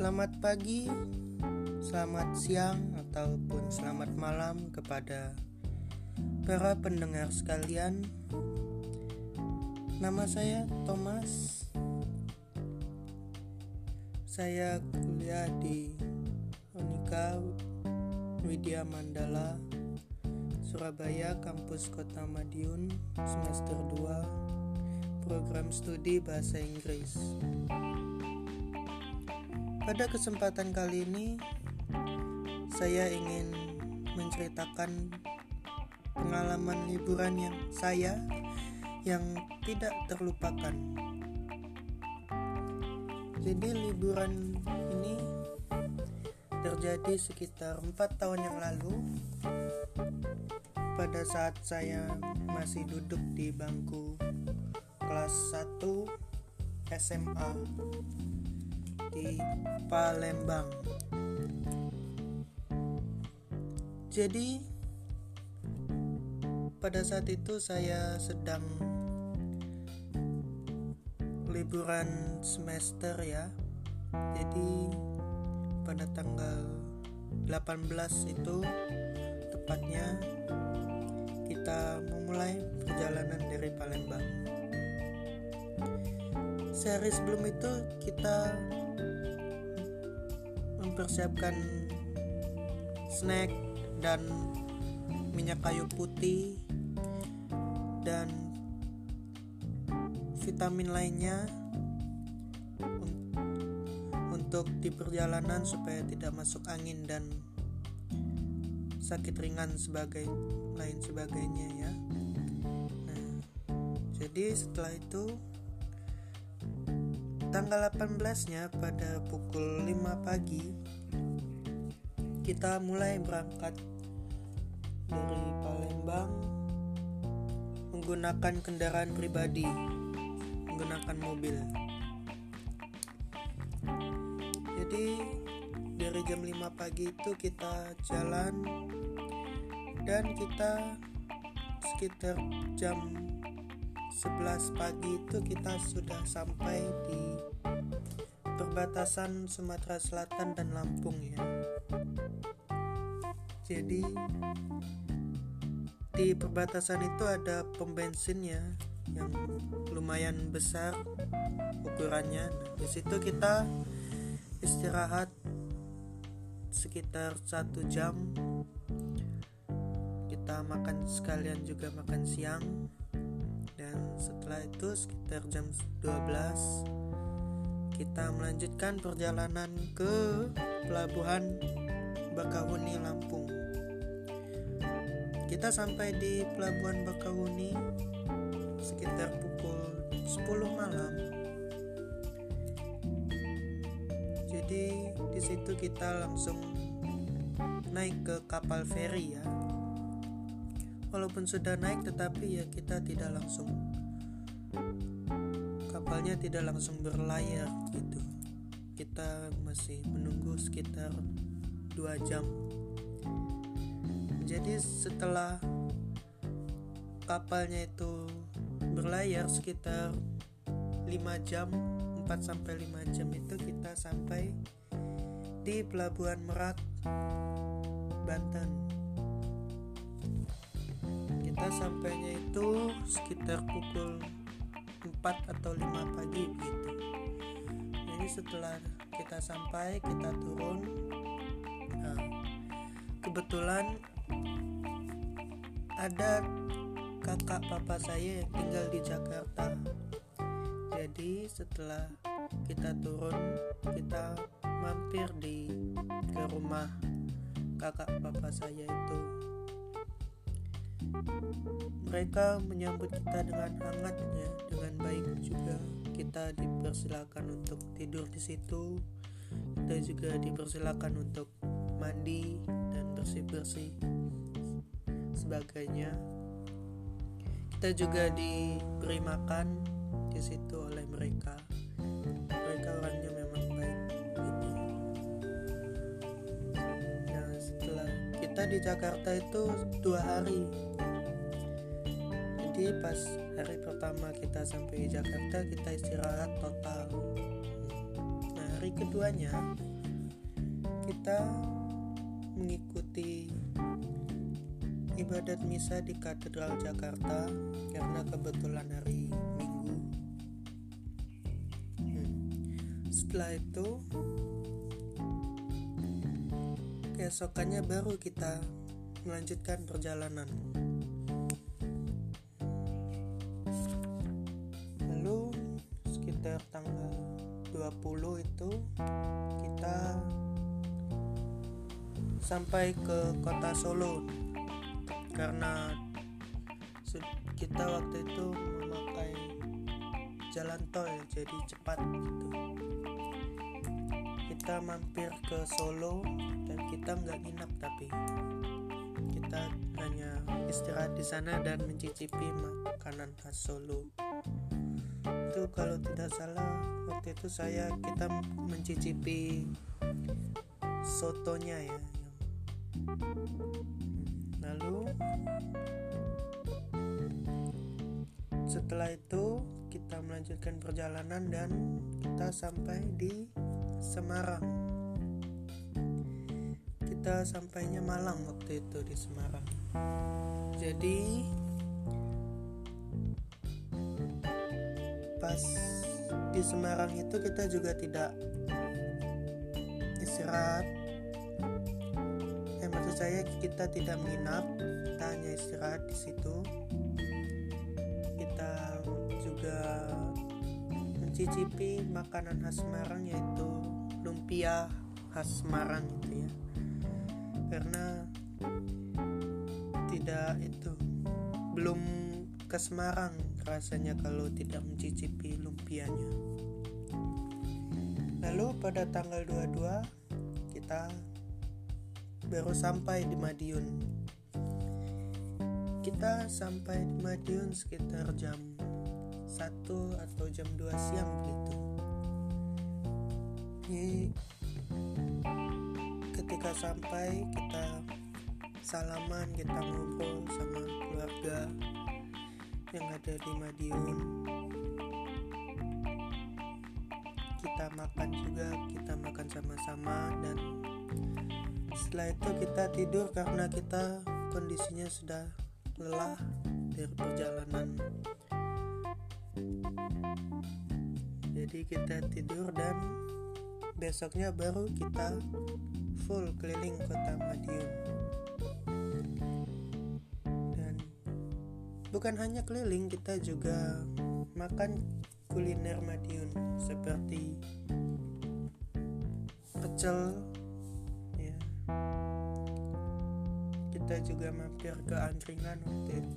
Selamat pagi, selamat siang, ataupun selamat malam kepada para pendengar sekalian. Nama saya Thomas. Saya kuliah di Unika Widya Mandala, Surabaya, kampus Kota Madiun, semester 2, program studi bahasa Inggris. Pada kesempatan kali ini, saya ingin menceritakan pengalaman liburan yang saya yang tidak terlupakan. Jadi liburan ini terjadi sekitar empat tahun yang lalu pada saat saya masih duduk di bangku kelas 1 SMA di Palembang. Jadi pada saat itu saya sedang liburan semester ya. Jadi pada tanggal 18 itu tepatnya kita memulai perjalanan dari Palembang. Sehari sebelum itu kita mempersiapkan snack dan minyak kayu putih dan vitamin lainnya untuk di perjalanan supaya tidak masuk angin dan sakit ringan sebagai lain sebagainya ya. Nah, jadi setelah itu tanggal 18-nya pada pukul 5 pagi kita mulai berangkat dari Palembang menggunakan kendaraan pribadi menggunakan mobil. Jadi dari jam 5 pagi itu kita jalan dan kita sekitar jam 11 pagi itu kita sudah sampai di perbatasan Sumatera Selatan dan Lampung ya. Jadi di perbatasan itu ada pom bensin ya yang lumayan besar ukurannya. Nah, di situ kita istirahat sekitar satu jam. Kita makan sekalian juga makan siang dan setelah itu sekitar jam 12 kita melanjutkan perjalanan ke pelabuhan Bakahuni Lampung. Kita sampai di pelabuhan Bakahuni sekitar pukul 10 malam. Jadi di situ kita langsung naik ke kapal feri ya walaupun sudah naik tetapi ya kita tidak langsung kapalnya tidak langsung berlayar gitu. Kita masih menunggu sekitar dua jam. Jadi setelah kapalnya itu berlayar sekitar 5 jam 4 sampai 5 jam itu kita sampai di pelabuhan Merak Banten kita sampainya itu sekitar pukul 4 atau 5 pagi begitu jadi setelah kita sampai kita turun nah, kebetulan ada kakak papa saya yang tinggal di Jakarta. Jadi setelah kita turun kita mampir di ke rumah kakak papa saya itu mereka menyambut kita dengan hangat ya, dengan baik juga. Kita dipersilakan untuk tidur di situ. Kita juga dipersilakan untuk mandi dan bersih-bersih sebagainya. Kita juga diberi makan di situ oleh. Mereka di Jakarta itu dua hari jadi pas hari pertama kita sampai di Jakarta kita istirahat total nah hari keduanya kita mengikuti ibadat misa di Katedral Jakarta karena kebetulan hari Minggu. Hmm. Setelah itu, keesokannya baru kita melanjutkan perjalanan. Lalu sekitar tanggal 20 itu kita sampai ke kota Solo karena kita waktu itu memakai jalan tol jadi cepat gitu kita mampir ke Solo dan kita nggak nginap tapi kita hanya istirahat di sana dan mencicipi makanan khas Solo. Itu kalau tidak salah waktu itu saya kita mencicipi sotonya ya lalu setelah itu kita melanjutkan perjalanan dan kita sampai di Semarang. Kita sampainya Malang waktu itu di Semarang. Jadi pas di Semarang itu kita juga tidak istirahat. Maksud saya kita tidak menginap kita hanya istirahat di situ. Kita juga mencicipi makanan khas Semarang yaitu lumpia khas Semarang gitu ya. Karena tidak itu belum ke Semarang rasanya kalau tidak mencicipi lumpianya lalu pada tanggal 22 kita baru sampai di Madiun. Kita sampai di Madiun sekitar jam 1 atau jam 2 siang gitu Jadi ketika sampai kita salaman kita ngobrol sama keluarga yang ada di Madiun. Kita makan juga kita makan sama-sama dan setelah itu kita tidur karena kita kondisinya sudah lelah dari perjalanan. Jadi kita tidur dan besoknya baru kita full keliling kota Madiun. Dan bukan hanya keliling kita juga makan kuliner Madiun seperti pecel kita juga mampir ke angkringan waktu itu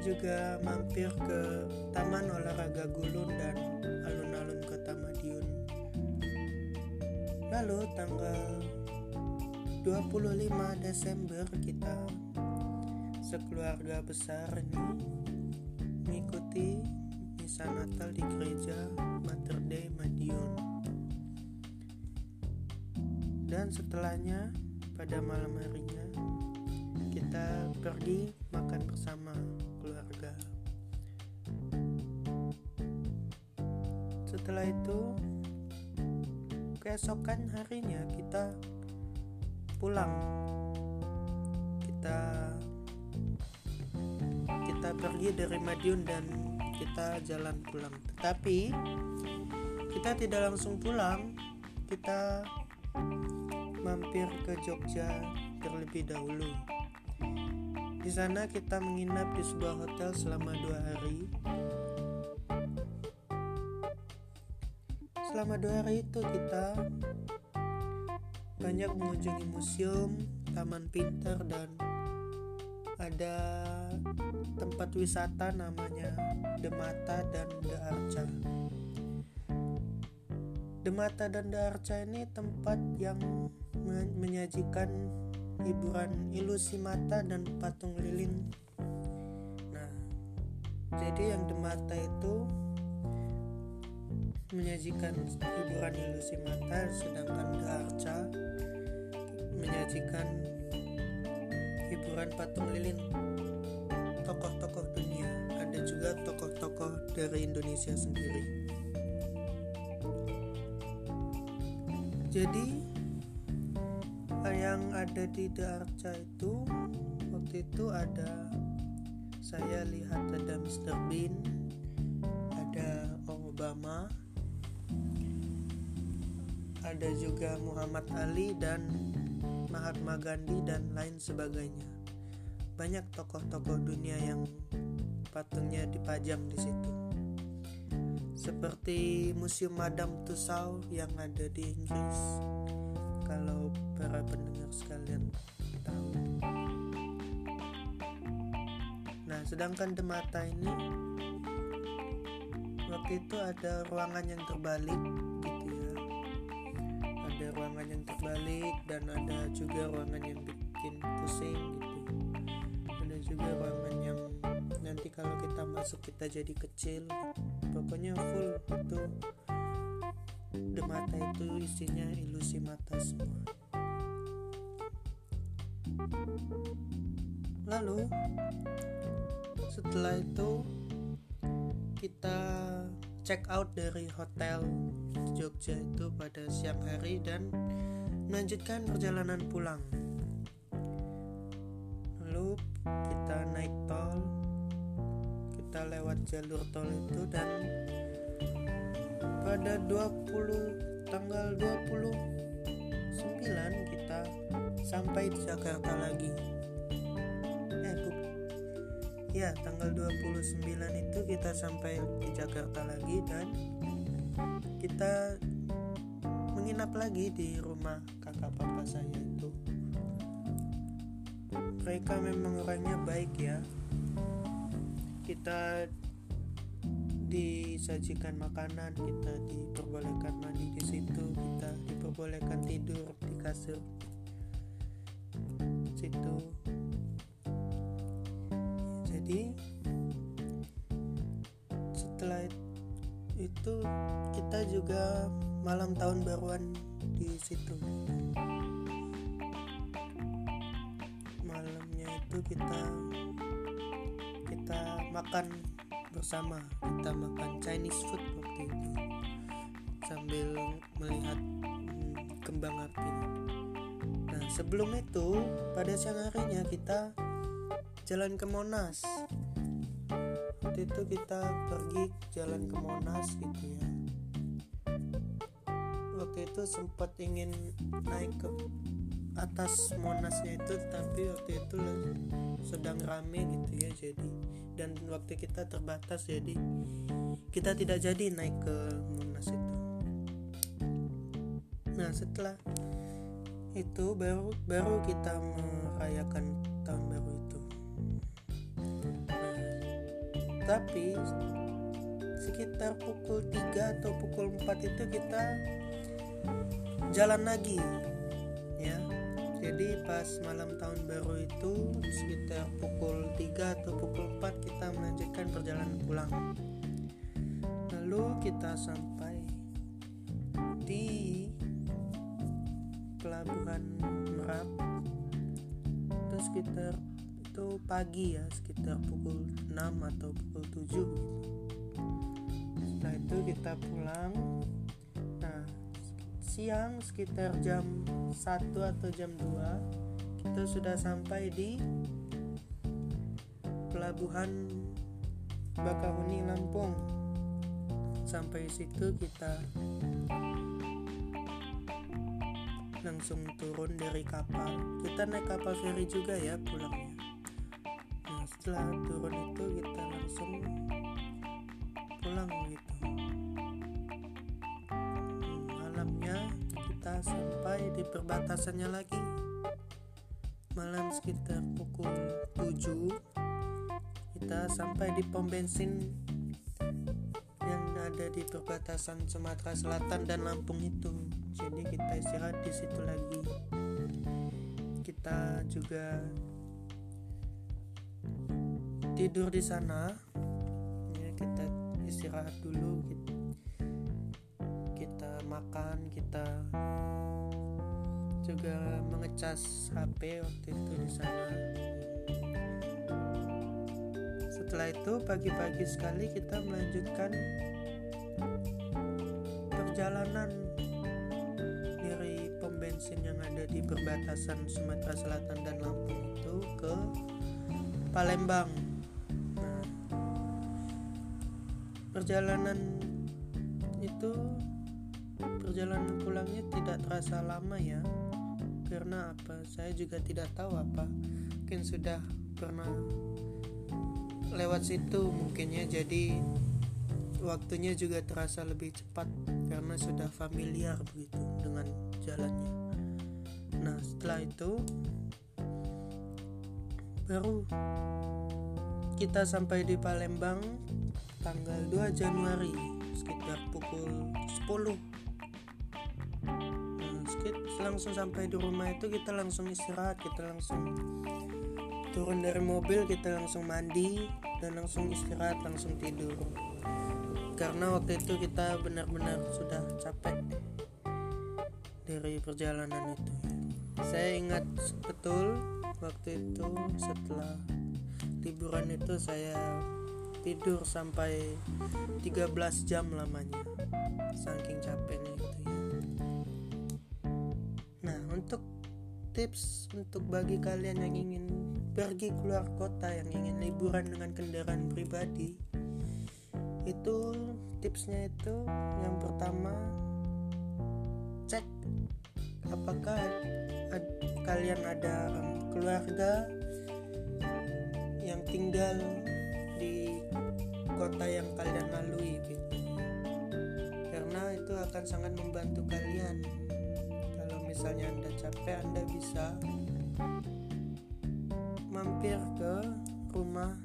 juga mampir ke taman olahraga gulun dan alun-alun kota Madiun. Lalu tanggal 25 Desember kita sekeluarga besar ini mengikuti misa Natal di gereja Mater Dei Madiun. Dan setelahnya pada malam harinya kita pergi makan bersama setelah itu keesokan harinya kita pulang kita kita pergi dari Madiun dan kita jalan pulang tetapi kita tidak langsung pulang kita mampir ke Jogja terlebih dahulu. Di sana kita menginap di sebuah hotel selama dua hari. Selama dua hari itu kita banyak mengunjungi museum, taman pintar dan ada tempat wisata namanya Demata dan The Arca. Demata dan The Arca ini tempat yang menyajikan hiburan ilusi mata dan patung lilin. Nah, jadi yang di mata itu menyajikan hiburan ilusi mata, sedangkan Arca menyajikan hiburan patung lilin tokoh-tokoh dunia. Ada juga tokoh-tokoh dari Indonesia sendiri jadi yang ada di Darca itu waktu itu ada saya lihat ada Mr. Bean ada Obama ada juga Muhammad Ali dan Mahatma Gandhi dan lain sebagainya. Banyak tokoh-tokoh dunia yang patungnya dipajang di situ. Seperti Museum Madame Tussauds yang ada di Inggris. Kalau para pendengar sekalian tahu. Nah sedangkan di mata ini waktu itu ada ruangan yang terbalik ruangan yang terbalik dan ada juga ruangan yang bikin pusing gitu. Ada juga ruangan yang nanti kalau kita masuk kita jadi kecil. Pokoknya full itu di mata itu isinya ilusi mata semua. Lalu setelah itu check out dari hotel Jogja itu pada siang hari dan melanjutkan perjalanan pulang. Lalu kita naik tol kita lewat jalur tol itu dan pada 20 tanggal 29 kita sampai di Jakarta lagi ya tanggal 29 itu kita sampai di Jakarta lagi dan kita menginap lagi di rumah kakak papa saya itu. Mereka memang orangnya baik ya. Kita disajikan makanan kita diperbolehkan mandi di situ kita diperbolehkan tidur di kasur situ jadi setelah itu kita juga malam tahun baruan di situ. Malamnya itu kita kita makan bersama. Kita makan Chinese food waktu itu. Sambil melihat hmm, kembang api. Nah sebelum itu pada siang harinya kita jalan ke Monas. Waktu itu kita pergi jalan ke Monas gitu ya. Waktu itu sempat ingin naik ke atas Monasnya itu tapi waktu itu sedang rame gitu ya jadi. Dan waktu kita terbatas jadi kita tidak jadi naik ke Monas itu. Nah setelah itu baru baru kita merayakan tahun baru itu tapi sekitar pukul 3 atau pukul 4 itu kita jalan lagi ya. Jadi pas malam tahun baru itu sekitar pukul 3 atau pukul 4 kita melanjutkan perjalanan pulang. Lalu kita sampai di pelabuhan Merak itu sekitar itu pagi ya sekitar pukul 6 atau pukul 7 gitu. setelah itu kita pulang. Nah siang sekitar jam 1 atau jam 2 kita sudah sampai di pelabuhan Bakahuni Lampung. Sampai situ kita langsung turun dari kapal. Kita naik kapal feri juga ya pulangnya setelah turun itu kita langsung pulang gitu. Malamnya kita sampai di perbatasannya lagi. Malam sekitar pukul 7 kita sampai di pom bensin yang ada di perbatasan Sumatera Selatan dan Lampung itu. Jadi kita istirahat di situ lagi. Kita juga tidur di sana ya kita istirahat dulu kita, kita makan kita juga mengecas HP waktu itu di sana setelah itu pagi-pagi sekali kita melanjutkan perjalanan dari pom bensin yang ada di perbatasan Sumatera Selatan dan Lampung itu ke Palembang. Perjalanan itu perjalanan pulangnya tidak terasa lama ya. Karena apa? Saya juga tidak tahu apa. Mungkin sudah pernah lewat situ mungkinnya jadi waktunya juga terasa lebih cepat karena sudah familiar begitu dengan jalannya. Nah, setelah itu baru kita sampai di Palembang tanggal 2 Januari sekitar pukul 10 nah, langsung sampai di rumah itu kita langsung istirahat kita langsung turun dari mobil kita langsung mandi dan langsung istirahat langsung tidur. Karena waktu itu kita benar-benar sudah capek dari perjalanan itu. Saya ingat betul waktu itu setelah liburan itu saya tidur sampai 13 jam lamanya. Saking capeknya itu ya. Nah untuk tips untuk bagi kalian yang ingin pergi keluar kota yang ingin liburan dengan kendaraan pribadi itu tipsnya itu yang pertama cek apakah ad, kalian ada keluarga yang tinggal kota yang kalian lalui gitu. Karena itu akan sangat membantu kalian. Kalau misalnya anda capek anda bisa mampir ke rumah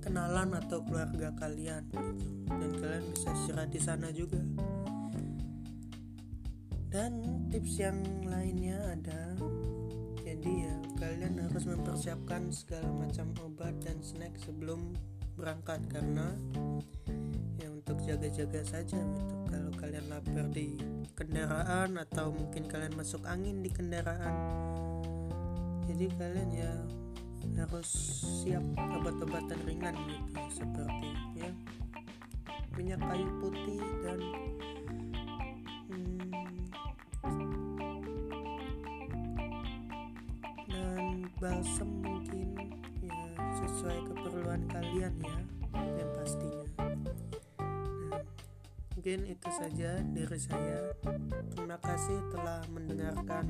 kenalan atau keluarga kalian gitu. dan kalian bisa istirahat di sana juga. Dan tips yang lainnya ada jadi ya kalian harus mempersiapkan segala macam obat dan snack sebelum berangkat karena ya untuk jaga-jaga saja gitu. Kalau kalian lapar di kendaraan atau mungkin kalian masuk angin di kendaraan jadi kalian ya harus siap obat-obatan ringan gitu seperti ya minyak kayu putih dan hmm, balsam mungkin ya sesuai kalian ya yang pastinya nah, mungkin itu saja dari saya terima kasih telah mendengarkan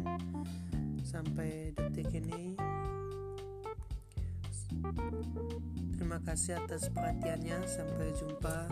sampai detik ini. Terima kasih atas perhatiannya. Sampai jumpa.